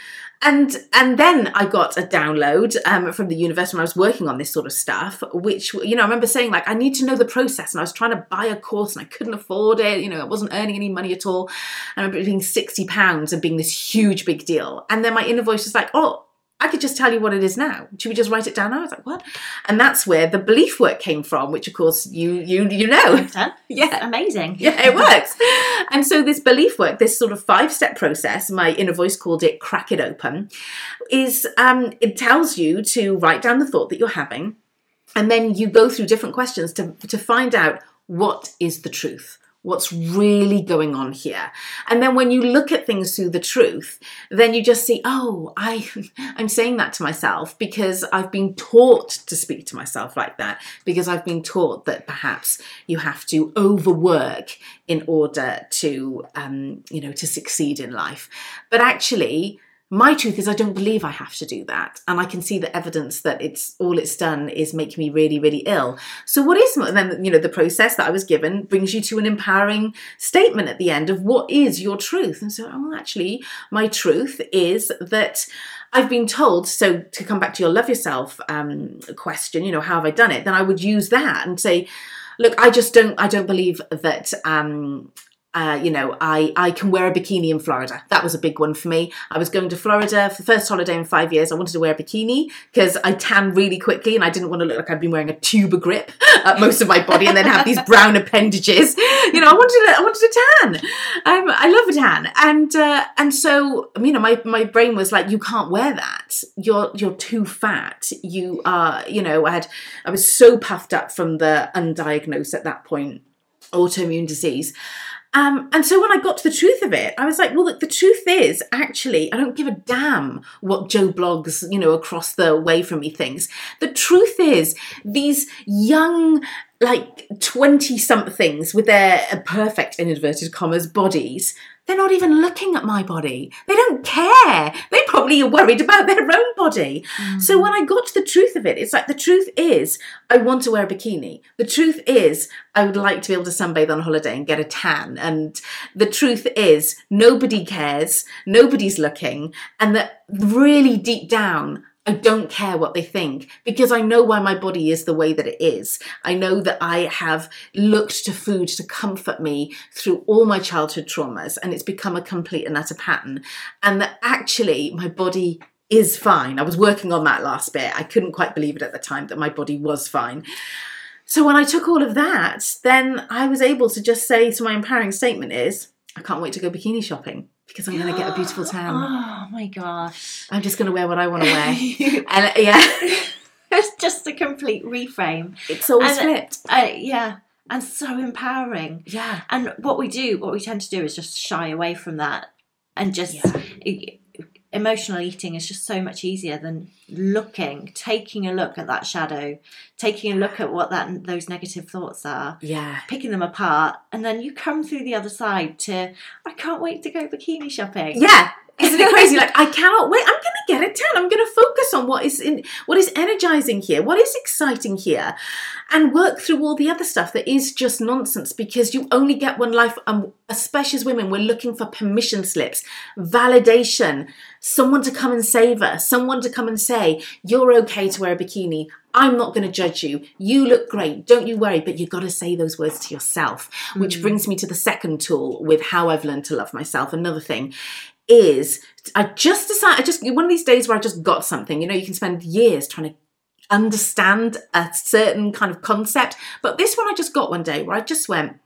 [SPEAKER 2] and and then I got a download um, from the universe when I was working on this sort of stuff, which you know I remember saying like I need to know the process, and I was trying to buy a course and I couldn't afford it. You know, I wasn't earning any money at all. And I remember being sixty pounds and being this huge big deal. And then my inner voice was like, oh. I could just tell you what it is now. Should we just write it down now? I was like, what? And that's where the belief work came from, which of course you you you know.
[SPEAKER 1] yeah. Amazing.
[SPEAKER 2] Yeah, it works. and so this belief work, this sort of five-step process, my inner voice called it crack it open, is um, it tells you to write down the thought that you're having, and then you go through different questions to, to find out what is the truth what's really going on here. And then when you look at things through the truth then you just see oh i i'm saying that to myself because i've been taught to speak to myself like that because i've been taught that perhaps you have to overwork in order to um, you know to succeed in life. But actually my truth is I don't believe I have to do that. And I can see the evidence that it's all it's done is make me really, really ill. So what is then, you know, the process that I was given brings you to an empowering statement at the end of what is your truth. And so, oh, actually, my truth is that I've been told, so to come back to your love yourself um, question, you know, how have I done it? Then I would use that and say, look, I just don't, I don't believe that um, uh, you know, I, I can wear a bikini in Florida. That was a big one for me. I was going to Florida for the first holiday in five years. I wanted to wear a bikini because I tan really quickly and I didn't want to look like I'd been wearing a Tubigrip at most of my body and then have these brown appendages. You know, I wanted a, I wanted a tan. Um, I love a tan. And uh, and so, you know, my, my brain was like, you can't wear that. You're you're too fat. You are, you know, I had I was so puffed up from the undiagnosed at that point autoimmune disease um, and so when I got to the truth of it, I was like, well, look, the truth is actually, I don't give a damn what Joe Bloggs, you know, across the way from me thinks. The truth is, these young, like 20 somethings with their perfect, in inverted commas, bodies they're not even looking at my body. They don't care. They probably are worried about their own body. Mm. So when I got to the truth of it, it's like the truth is I want to wear a bikini. The truth is I would like to be able to sunbathe on holiday and get a tan. And the truth is nobody cares. Nobody's looking. And that really deep down, I don't care what they think because I know why my body is the way that it is. I know that I have looked to food to comfort me through all my childhood traumas and it's become a complete and utter pattern. And that actually my body is fine. I was working on that last bit. I couldn't quite believe it at the time that my body was fine. So when I took all of that, then I was able to just say to my empowering statement is, I can't wait to go bikini shopping because I'm going to get a beautiful tan.
[SPEAKER 1] Oh my gosh.
[SPEAKER 2] I'm just going to wear what I want to wear. and yeah.
[SPEAKER 1] it's just a complete reframe.
[SPEAKER 2] It's all flipped.
[SPEAKER 1] Uh, yeah. And so empowering.
[SPEAKER 2] Yeah.
[SPEAKER 1] And what we do, what we tend to do is just shy away from that and just yeah emotional eating is just so much easier than looking, taking a look at that shadow, taking a look at what that those negative thoughts are.
[SPEAKER 2] Yeah.
[SPEAKER 1] Picking them apart and then you come through the other side to I can't wait to go bikini shopping.
[SPEAKER 2] Yeah. Isn't it crazy? like I cannot wait. I'm going to get it done. I'm going to focus on what is in what is energizing here, what is exciting here, and work through all the other stuff that is just nonsense because you only get one life. And especially as women, we're looking for permission slips, validation, someone to come and save us, someone to come and say you're okay to wear a bikini. I'm not going to judge you. You look great. Don't you worry. But you've got to say those words to yourself, which mm. brings me to the second tool with how I've learned to love myself. Another thing is I just decided, I just, one of these days where I just got something, you know, you can spend years trying to understand a certain kind of concept. But this one I just got one day where I just went,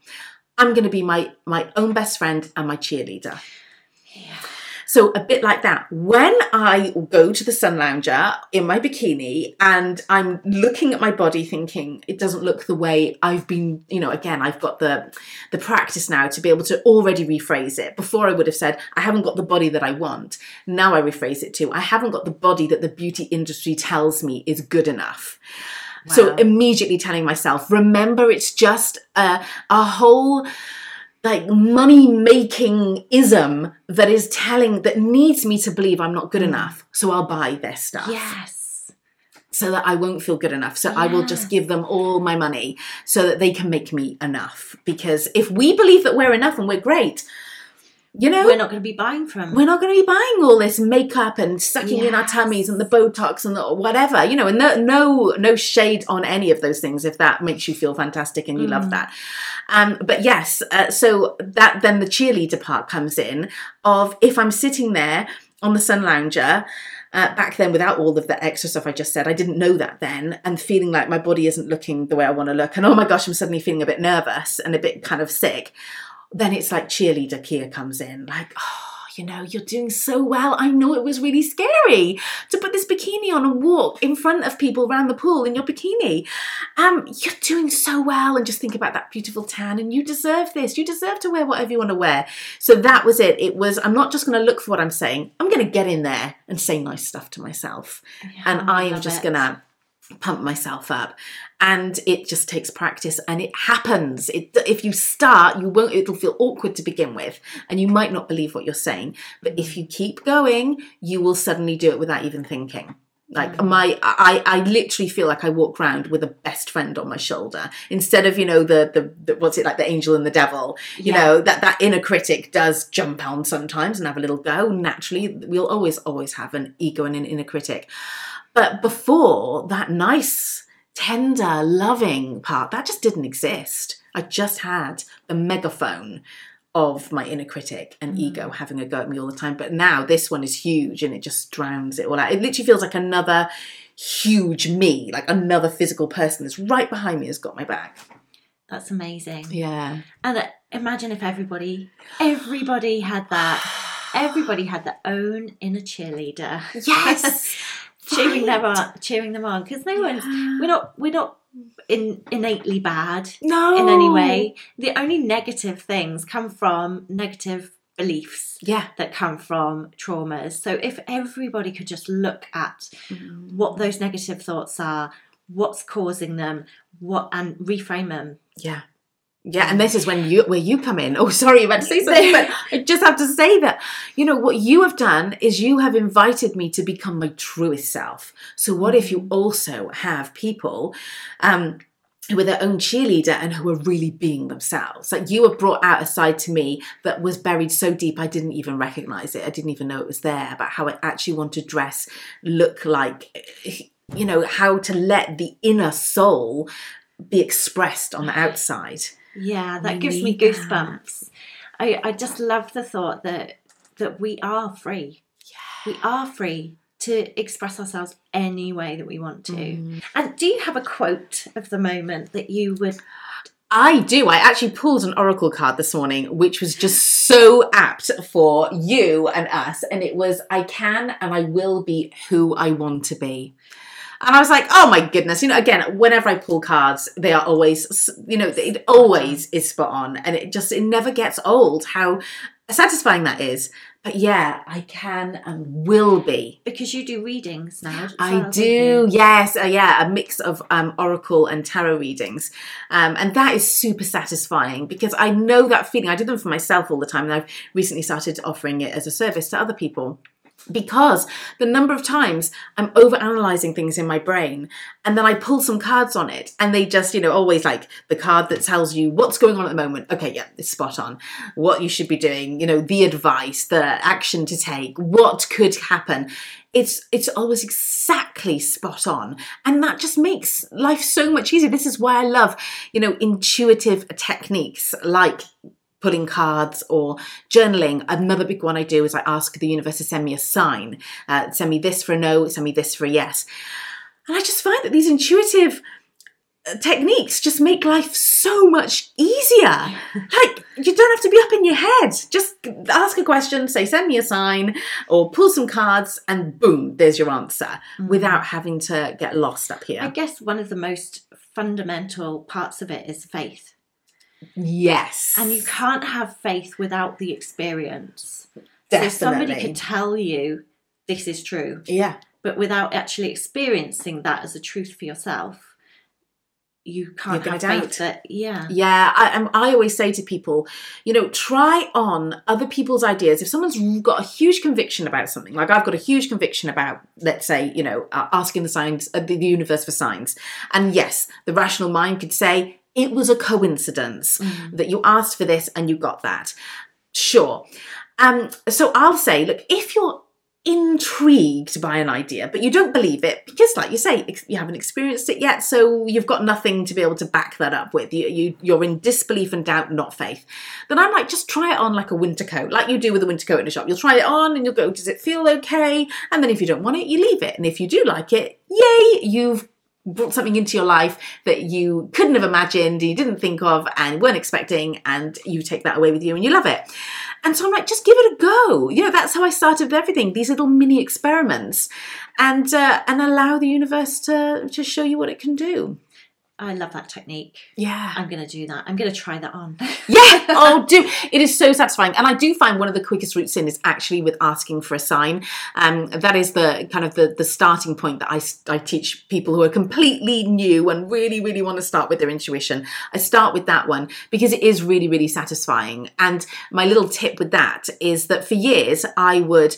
[SPEAKER 2] I'm going to be my, my own best friend and my cheerleader. So a bit like that. When I go to the sun lounger in my bikini and I'm looking at my body thinking it doesn't look the way I've been, you know, again, I've got the the practice now to be able to already rephrase it. Before I would have said, I haven't got the body that I want. Now I rephrase it to, I haven't got the body that the beauty industry tells me is good enough. Wow. So immediately telling myself, remember it's just a, a whole like money making ism that is telling that needs me to believe I'm not good
[SPEAKER 1] Mm.
[SPEAKER 2] enough. So I'll buy their stuff
[SPEAKER 1] Yes.
[SPEAKER 2] so that I won't feel good enough. So I will just give them all my money so that they can make me enough. Because if we believe that we're enough and we're great, you know,
[SPEAKER 1] We're not going to be buying from.
[SPEAKER 2] we're not going to be buying all this makeup and sucking in our
[SPEAKER 1] Yes.
[SPEAKER 2] tummies and the Botox and the whatever, you know, and no, no, no shade on any of those things if that makes you feel fantastic and you love
[SPEAKER 1] Mm.
[SPEAKER 2] that. Um, but yes, uh, so that then the cheerleader part comes in of if I'm sitting there on the sun lounger. Uh, back then, without all of the extra stuff I just said, I didn't know that then, and feeling like my body isn't looking the way I want to look, and oh my gosh, I'm suddenly feeling a bit nervous and a bit kind of sick then it's like cheerleader Kia comes in, like, oh, you know, you're doing so well. I know it was really scary to put this bikini on and walk in front of people around the pool in your bikini. Um, you're doing so well, and just think about that beautiful tan, and you deserve this. You deserve to wear whatever you want to wear. So that was it. It was. I'm not just going to look for what I'm saying. I'm going to get in there and say nice stuff to myself
[SPEAKER 1] Yeah,
[SPEAKER 2] and I am just
[SPEAKER 1] it.
[SPEAKER 2] gonna pump myself up and it just takes practice and it happens. It, if you start you won't it'll feel awkward to begin with and you might not believe what you're saying but if you keep going you will suddenly do it without even thinking. Like
[SPEAKER 1] Mm.
[SPEAKER 2] my I, I literally feel like I walk around with a best friend on my shoulder instead of you know the, the the what's it like the angel and the devil. You
[SPEAKER 1] Yeah.
[SPEAKER 2] know that that inner critic does jump on sometimes and have a little go. Naturally we'll always always have an ego and an inner critic. But before that nice tender loving part that just didn't exist i just had the megaphone of my inner critic and
[SPEAKER 1] Mm.
[SPEAKER 2] ego having a go at me all the time but now this one is huge and it just drowns it all out it literally feels like another huge me like another physical person that's right behind me has got my back
[SPEAKER 1] That's amazing.
[SPEAKER 2] yeah
[SPEAKER 1] And uh, imagine if everybody, everybody had that. Everybody had their own inner cheerleader.
[SPEAKER 2] yes
[SPEAKER 1] cheering them on, cheering them on, because no one's. We're not. We're not in, innately bad
[SPEAKER 2] no
[SPEAKER 1] in any way. The only negative things come from negative beliefs
[SPEAKER 2] yeah
[SPEAKER 1] that come from traumas. So if everybody could just look at
[SPEAKER 2] Mm.
[SPEAKER 1] what those negative thoughts are, what's causing them, what and reframe them.
[SPEAKER 2] Yeah. Yeah, and this is when you where you come in. Oh, sorry, you meant to say something, but I just have to say that you know what you have done is you have invited me to become my truest self. So what if you also have people um who are their own cheerleader and who are really being themselves? Like you have brought out a side to me that was buried so deep I didn't even recognize it. I didn't even know it was there about how I actually want to dress, look like you know, how to let the inner soul be expressed on the outside.
[SPEAKER 1] Yeah, that
[SPEAKER 2] We
[SPEAKER 1] gives me
[SPEAKER 2] need that.
[SPEAKER 1] goosebumps. I, I just love the thought that that we are free. We are free to express ourselves any way that we want to.
[SPEAKER 2] Mm.
[SPEAKER 1] And do you have a quote of the moment that you would
[SPEAKER 2] I do. I actually pulled an oracle card this morning, which was just so apt for you and us. And it was, I can and I will be who I want to be. And I was like, oh my goodness. You know, again, whenever I pull cards, they are always, you know, it always is spot on. And it just, it never gets old how satisfying that is. But yeah, I can and will be.
[SPEAKER 1] because you do readings now.
[SPEAKER 2] I do, yes, uh, yeah, a mix of um, oracle and tarot readings, um, and that is super satisfying because I know that feeling. I do them for myself all the time, and I've recently started offering it as a service to other people. Because the number of times I'm over analyzing things in my brain and then I pull some cards on it and they just, you know, always like the card that tells you what's going on at the moment. Okay, yeah, it's spot on. What you should be doing, you know, the advice, the action to take, what could happen it's it's always exactly spot on and that just makes life so much easier this is why i love you know intuitive techniques like pulling cards or journaling another big one i do is i ask the universe to send me a sign uh, send me this for a no send me this for a yes and i just find that these intuitive uh, techniques just make life so much easier like you don't have to be up in your head just ask a question say send me a sign or pull some cards and boom there's your answer
[SPEAKER 1] Mhm.
[SPEAKER 2] without having to get lost up here.
[SPEAKER 1] I guess one of the most fundamental parts of it is faith.
[SPEAKER 2] Yes
[SPEAKER 1] And you can't have faith without the experience. So if
[SPEAKER 2] somebody
[SPEAKER 1] could tell you this is true,
[SPEAKER 2] yeah
[SPEAKER 1] but without actually experiencing that as a truth for yourself, you can't have
[SPEAKER 2] doubt.
[SPEAKER 1] faith that yeah.
[SPEAKER 2] Yeah, I, I always say to people, you know, try on other people's ideas. If someone's got a huge conviction about something, like I've got a huge conviction about, let's say, you know, uh, asking the signs, uh, the universe for signs, and yes, the rational mind could say it was a coincidence
[SPEAKER 1] Mm.
[SPEAKER 2] that you asked for this and you got that. Sure. Um, so I'll say, look, if you're intrigued by an idea, but you don't believe it because, like you say, you haven't experienced it yet, so you've got nothing to be able to back that up with. You, you you're in disbelief and doubt, not faith. Then I'm like, just try it on like a winter coat, like you do with a winter coat in a shop. You'll try it on and you'll go, does it feel okay? And then if you don't want it, you leave it. And if you do like it, yay, you've brought something into your life that you couldn't have imagined, you didn't think of, and weren't expecting, and you take that away with you and you love it. And so I'm like, just give it a go. You know, that's how I started everything. These little mini experiments, and uh, and allow the universe to to show you what it can do.
[SPEAKER 1] I love that technique.
[SPEAKER 2] Yeah.
[SPEAKER 1] I'm going to do that. I'm going to try that on.
[SPEAKER 2] Yeah. Oh, do it is so satisfying, and I do find one of the quickest routes in is actually with asking for a sign. Um, that is the kind of the the starting point that I, I teach people who are completely new and really really want to start with their intuition. I start with that one because it is really really satisfying. And my little tip with that is that for years I would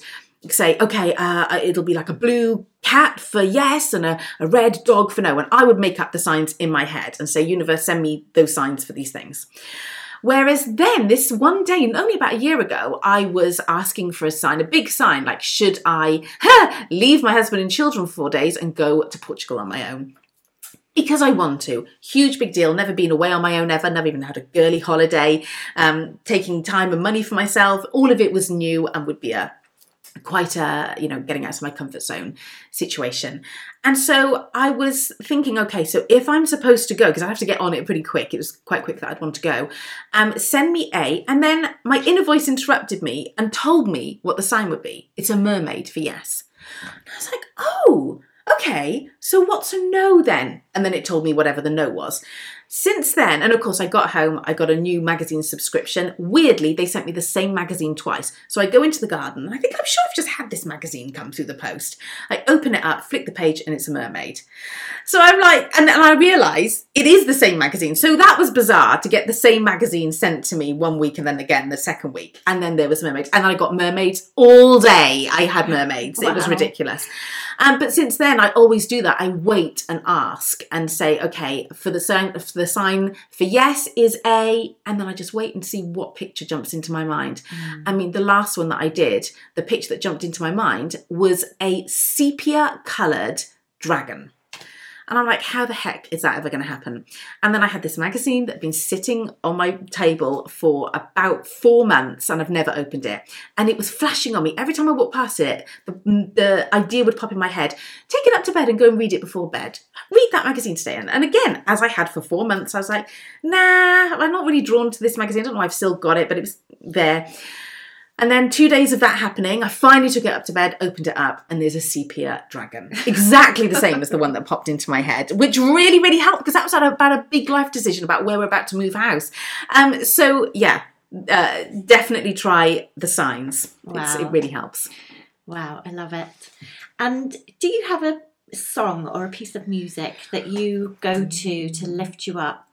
[SPEAKER 2] say, okay, uh, it'll be like a blue cat for yes and a, a red dog for no. And I would make up the signs in my head and say, universe, send me those signs for these things. Whereas then, this one day, only about a year ago, I was asking for a sign, a big sign, like, should I leave my husband and children for four days and go to Portugal on my own? Because I want to. Huge big deal. Never been away on my own ever. Never even had a girly holiday. Um, taking time and money for myself. All of it was new and would be a quite a you know getting out of my comfort zone situation. And so i was thinking okay so if i'm supposed to go because i have to get on it pretty quick it was quite quick that i'd want to go um send me a and then my inner voice interrupted me and told me what the sign would be. It's a mermaid for yes. And i was like oh okay. So what's a no then? And then it told me whatever the no was since then, and of course, I got home, I got a new magazine subscription. Weirdly, they sent me the same magazine twice. So I go into the garden, and I think I'm sure I've just had this magazine come through the post. I open it up, flick the page, and it's a mermaid. So I'm like, and, and I realise it is the same magazine. So that was bizarre to get the same magazine sent to me one week and then again the second week. And then there was mermaids. And I got mermaids all day. I had mermaids. It was ridiculous. Um, but since then, I always do that. I wait and ask and say, okay, for the sign, for the sign for yes is A, and then I just wait and see what picture jumps into my mind. I mean, the last one that I did, the picture that jumped into my mind was a sepia coloured dragon. And I'm like, how the heck is that ever going to happen? And then I had this magazine that had been sitting on my table for about four months and I've never opened it. And it was flashing on me. Every time I walked past it, the, mm, the idea would pop in my head take it up to bed and go and read it before bed. Read that magazine today. And, and again, as I had for four months, I was like, nah, I'm not really drawn to this magazine. I don't know I've still got it, but it was there. And then two days of that happening, I finally took it up to bed, opened it up, and there's a sepia dragon. Exactly the same as the one that popped into my head, which really, really helped because that was about a big life decision about where we're about to move house. Um, so yeah, uh, definitely try the signs. It's,
[SPEAKER 1] Wow.
[SPEAKER 2] it really helps.
[SPEAKER 1] Wow, I love it. And do you have a song or a piece of music that you go to to lift you up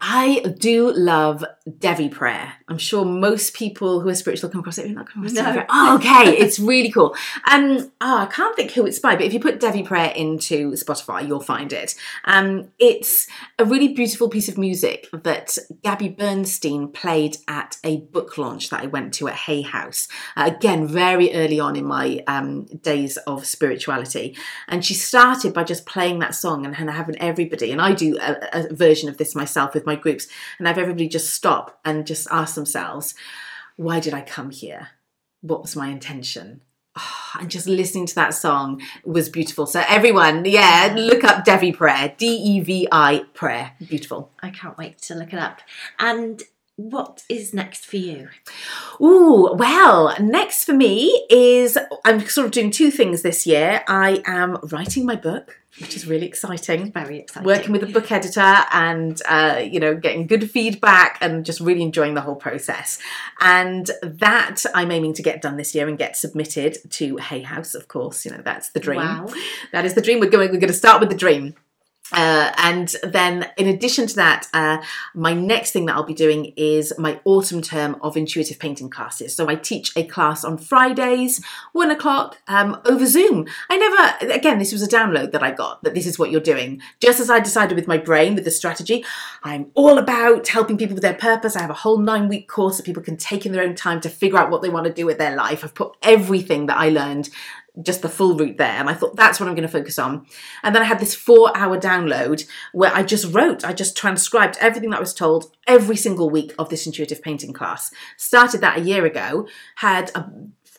[SPEAKER 2] I do love Devi prayer. I'm sure most people who are spiritual come across it. Not come across
[SPEAKER 1] No.
[SPEAKER 2] Oh, okay, it's really cool. Um, oh, I can't think who it's by, but if you put Devi prayer into Spotify, you'll find it. Um, it's a really beautiful piece of music that Gabby Bernstein played at a book launch that I went to at Hay House. Uh, again, very early on in my um, days of spirituality, and she started by just playing that song and, and having everybody, and I do a, a version of this myself with my groups, and have everybody just stop and just ask themselves, why did I come here? What was my intention? Ah, and just listening to that song was beautiful. So everyone, yeah, look up Devi Prayer, D E V I Prayer. Beautiful.
[SPEAKER 1] I can't wait to look it up. And what is next for you?
[SPEAKER 2] Ooh, well, next for me is I'm sort of doing two things this year. I am writing my book, which is really exciting.
[SPEAKER 1] Very exciting.
[SPEAKER 2] Working with a book editor and uh, you know getting good feedback and just really enjoying the whole process, and that I'm aiming to get done this year and get submitted to Hay House. Of course, you know that's the dream.
[SPEAKER 1] Wow.
[SPEAKER 2] That is the dream. We're going. We're going to start with the dream. Uh, and then, in addition to that, uh, my next thing that I'll be doing is my autumn term of intuitive painting classes. So I teach a class on Fridays, one o'clock, um, over Zoom. I never, again, this was a download that I got that this is what you're doing. Just as I decided with my brain, with the strategy, I'm all about helping people with their purpose. I have a whole nine week course that people can take in their own time to figure out what they want to do with their life. I've put everything that I learned just the full route there. And I thought that's what I'm going to focus on. And then I had this four hour download where I just wrote, I just transcribed everything that I was told every single week of this intuitive painting class. Started that a year ago, had a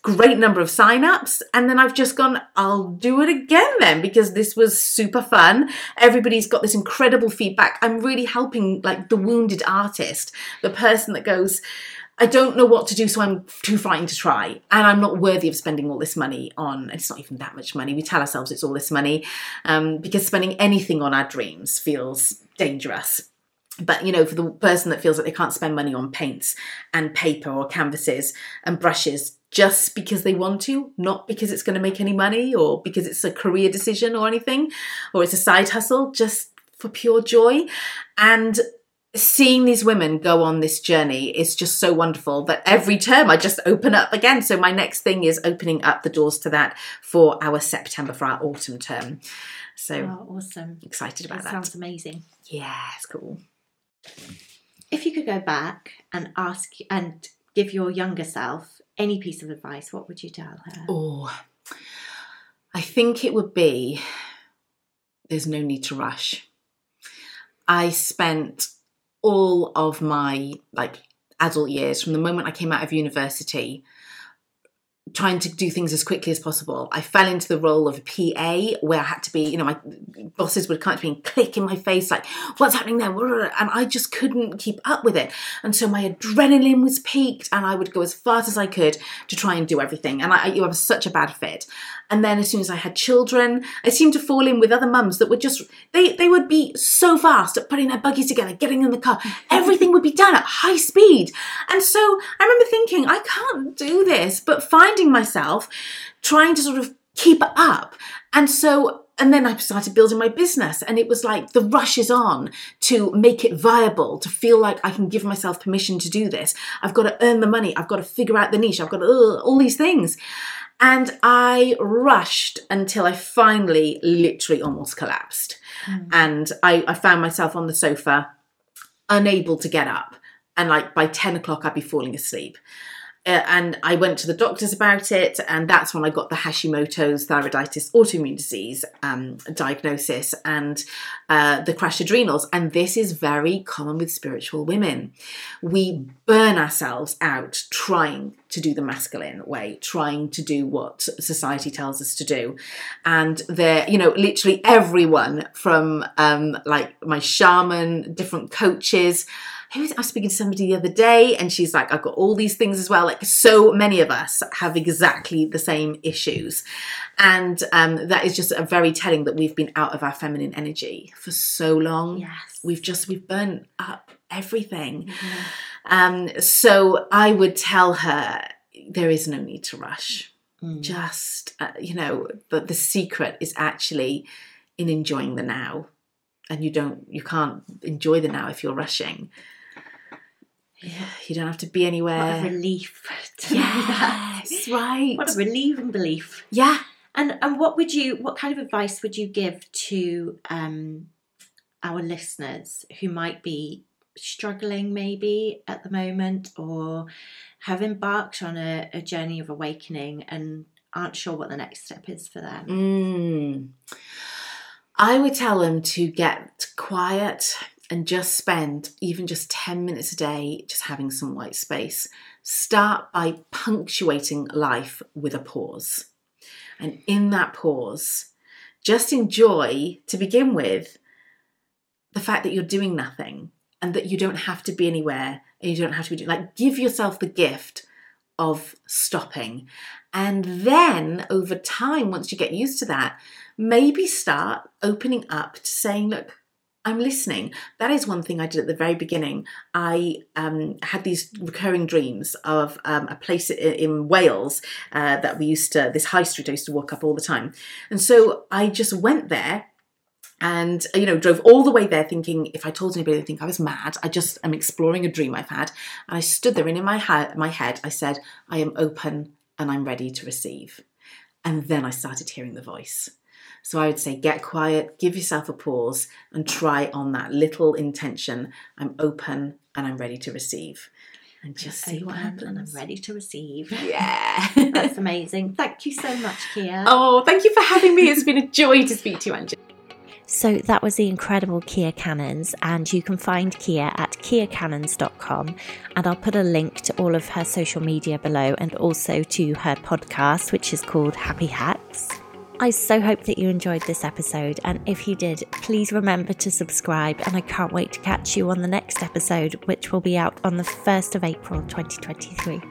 [SPEAKER 2] great number of sign-ups and then I've just gone I'll do it again then because this was super fun everybody's got this incredible feedback I'm really helping like the wounded artist the person that goes I don't know what to do, so I'm too frightened to try. And I'm not worthy of spending all this money on, it's not even that much money. We tell ourselves it's all this money um, because spending anything on our dreams feels dangerous. But, you know, for the person that feels like they can't spend money on paints and paper or canvases and brushes just because they want to, not because it's going to make any money or because it's a career decision or anything, or it's a side hustle, just for pure joy. And seeing these women go on this journey is just so wonderful that every term I just open up again. So my next thing is opening up the doors to that for our September for our autumn term. So
[SPEAKER 1] oh, awesome!
[SPEAKER 2] Excited about
[SPEAKER 1] that.
[SPEAKER 2] that.
[SPEAKER 1] Sounds amazing.
[SPEAKER 2] Yeah, it's cool.
[SPEAKER 1] If you could go back and ask and give your younger self any piece of advice, what would you tell her?
[SPEAKER 2] Oh, I think it would be there's no need to rush. I spent all of my like adult years from the moment I came out of university trying to do things as quickly as possible. I fell into the role of a PA where I had to be, you know, my bosses would come up to me and click in my face, like, what's happening there? And I just couldn't keep up with it. And so my adrenaline was peaked and I would go as fast as I could to try and do everything. And I, I was such a bad fit. And then as soon as I had children, I seemed to fall in with other mums that would just, they, they would be so fast at putting their buggies together, getting in the car. Everything would be done at high speed. And so I remember thinking, I can't do this, but finding myself trying to sort of keep up. And so and then I started building my business, and it was like the rush is on to make it viable, to feel like I can give myself permission to do this. I've got to earn the money, I've got to figure out the niche, I've got to, uh, all these things. And I rushed until I finally literally almost collapsed. Mm. And I, I found myself on the sofa, unable to get up. And like by 10 o'clock, I'd be falling asleep. Uh, and I went to the doctors about it, and that's when I got the Hashimoto's thyroiditis autoimmune disease um, diagnosis and uh, the crash adrenals. And this is very common with spiritual women. We burn ourselves out trying to do the masculine way, trying to do what society tells us to do. And there, you know, literally everyone from um, like my shaman, different coaches, I was speaking to somebody the other day and she's like, I've got all these things as well. Like so many of us have exactly the same issues. And um, that is just a very telling that we've been out of our feminine energy for so long.
[SPEAKER 1] Yes.
[SPEAKER 2] We've just, we've burnt up everything. Mm-hmm. Um, so I would tell her, there is no need to rush. Mm. Just, uh, you know, but the secret is actually in enjoying the now and you don't you can't enjoy the now if you're rushing yeah, you don't have to be anywhere.
[SPEAKER 1] What a relief to
[SPEAKER 2] yes, right.
[SPEAKER 1] What a relieving belief.
[SPEAKER 2] Yeah.
[SPEAKER 1] And and what would you what kind of advice would you give to um our listeners who might be struggling maybe at the moment or have embarked on a, a journey of awakening and aren't sure what the next step is for them?
[SPEAKER 2] Mm. I would tell them to get quiet and just spend even just 10 minutes a day just having some white space. Start by punctuating life with a pause. And in that pause, just enjoy to begin with the fact that you're doing nothing and that you don't have to be anywhere and you don't have to be doing like give yourself the gift of stopping. And then over time, once you get used to that, maybe start opening up to saying, look, I'm listening. That is one thing I did at the very beginning. I um, had these recurring dreams of um, a place in, in Wales uh, that we used to, this high street I used to walk up all the time. And so I just went there and you know drove all the way there thinking if i told anybody they'd think i was mad i just am exploring a dream i've had and i stood there and in my, ha- my head i said i am open and i'm ready to receive and then i started hearing the voice so i would say get quiet give yourself a pause and try on that little intention i'm open and i'm ready to receive and just see what
[SPEAKER 1] happens. And I'm ready to receive.
[SPEAKER 2] yeah
[SPEAKER 1] That's amazing. Thank you so much, Kia.
[SPEAKER 2] oh thank you for having me it's been a joy to speak to you angie
[SPEAKER 1] So that was the incredible Kia Cannons, and you can find Kia at kiacannons.com. And I'll put a link to all of her social media below and also to her podcast, which is called Happy Hacks. I so hope that you enjoyed this episode, and if you did, please remember to subscribe. And I can't wait to catch you on the next episode, which will be out on the 1st of April 2023.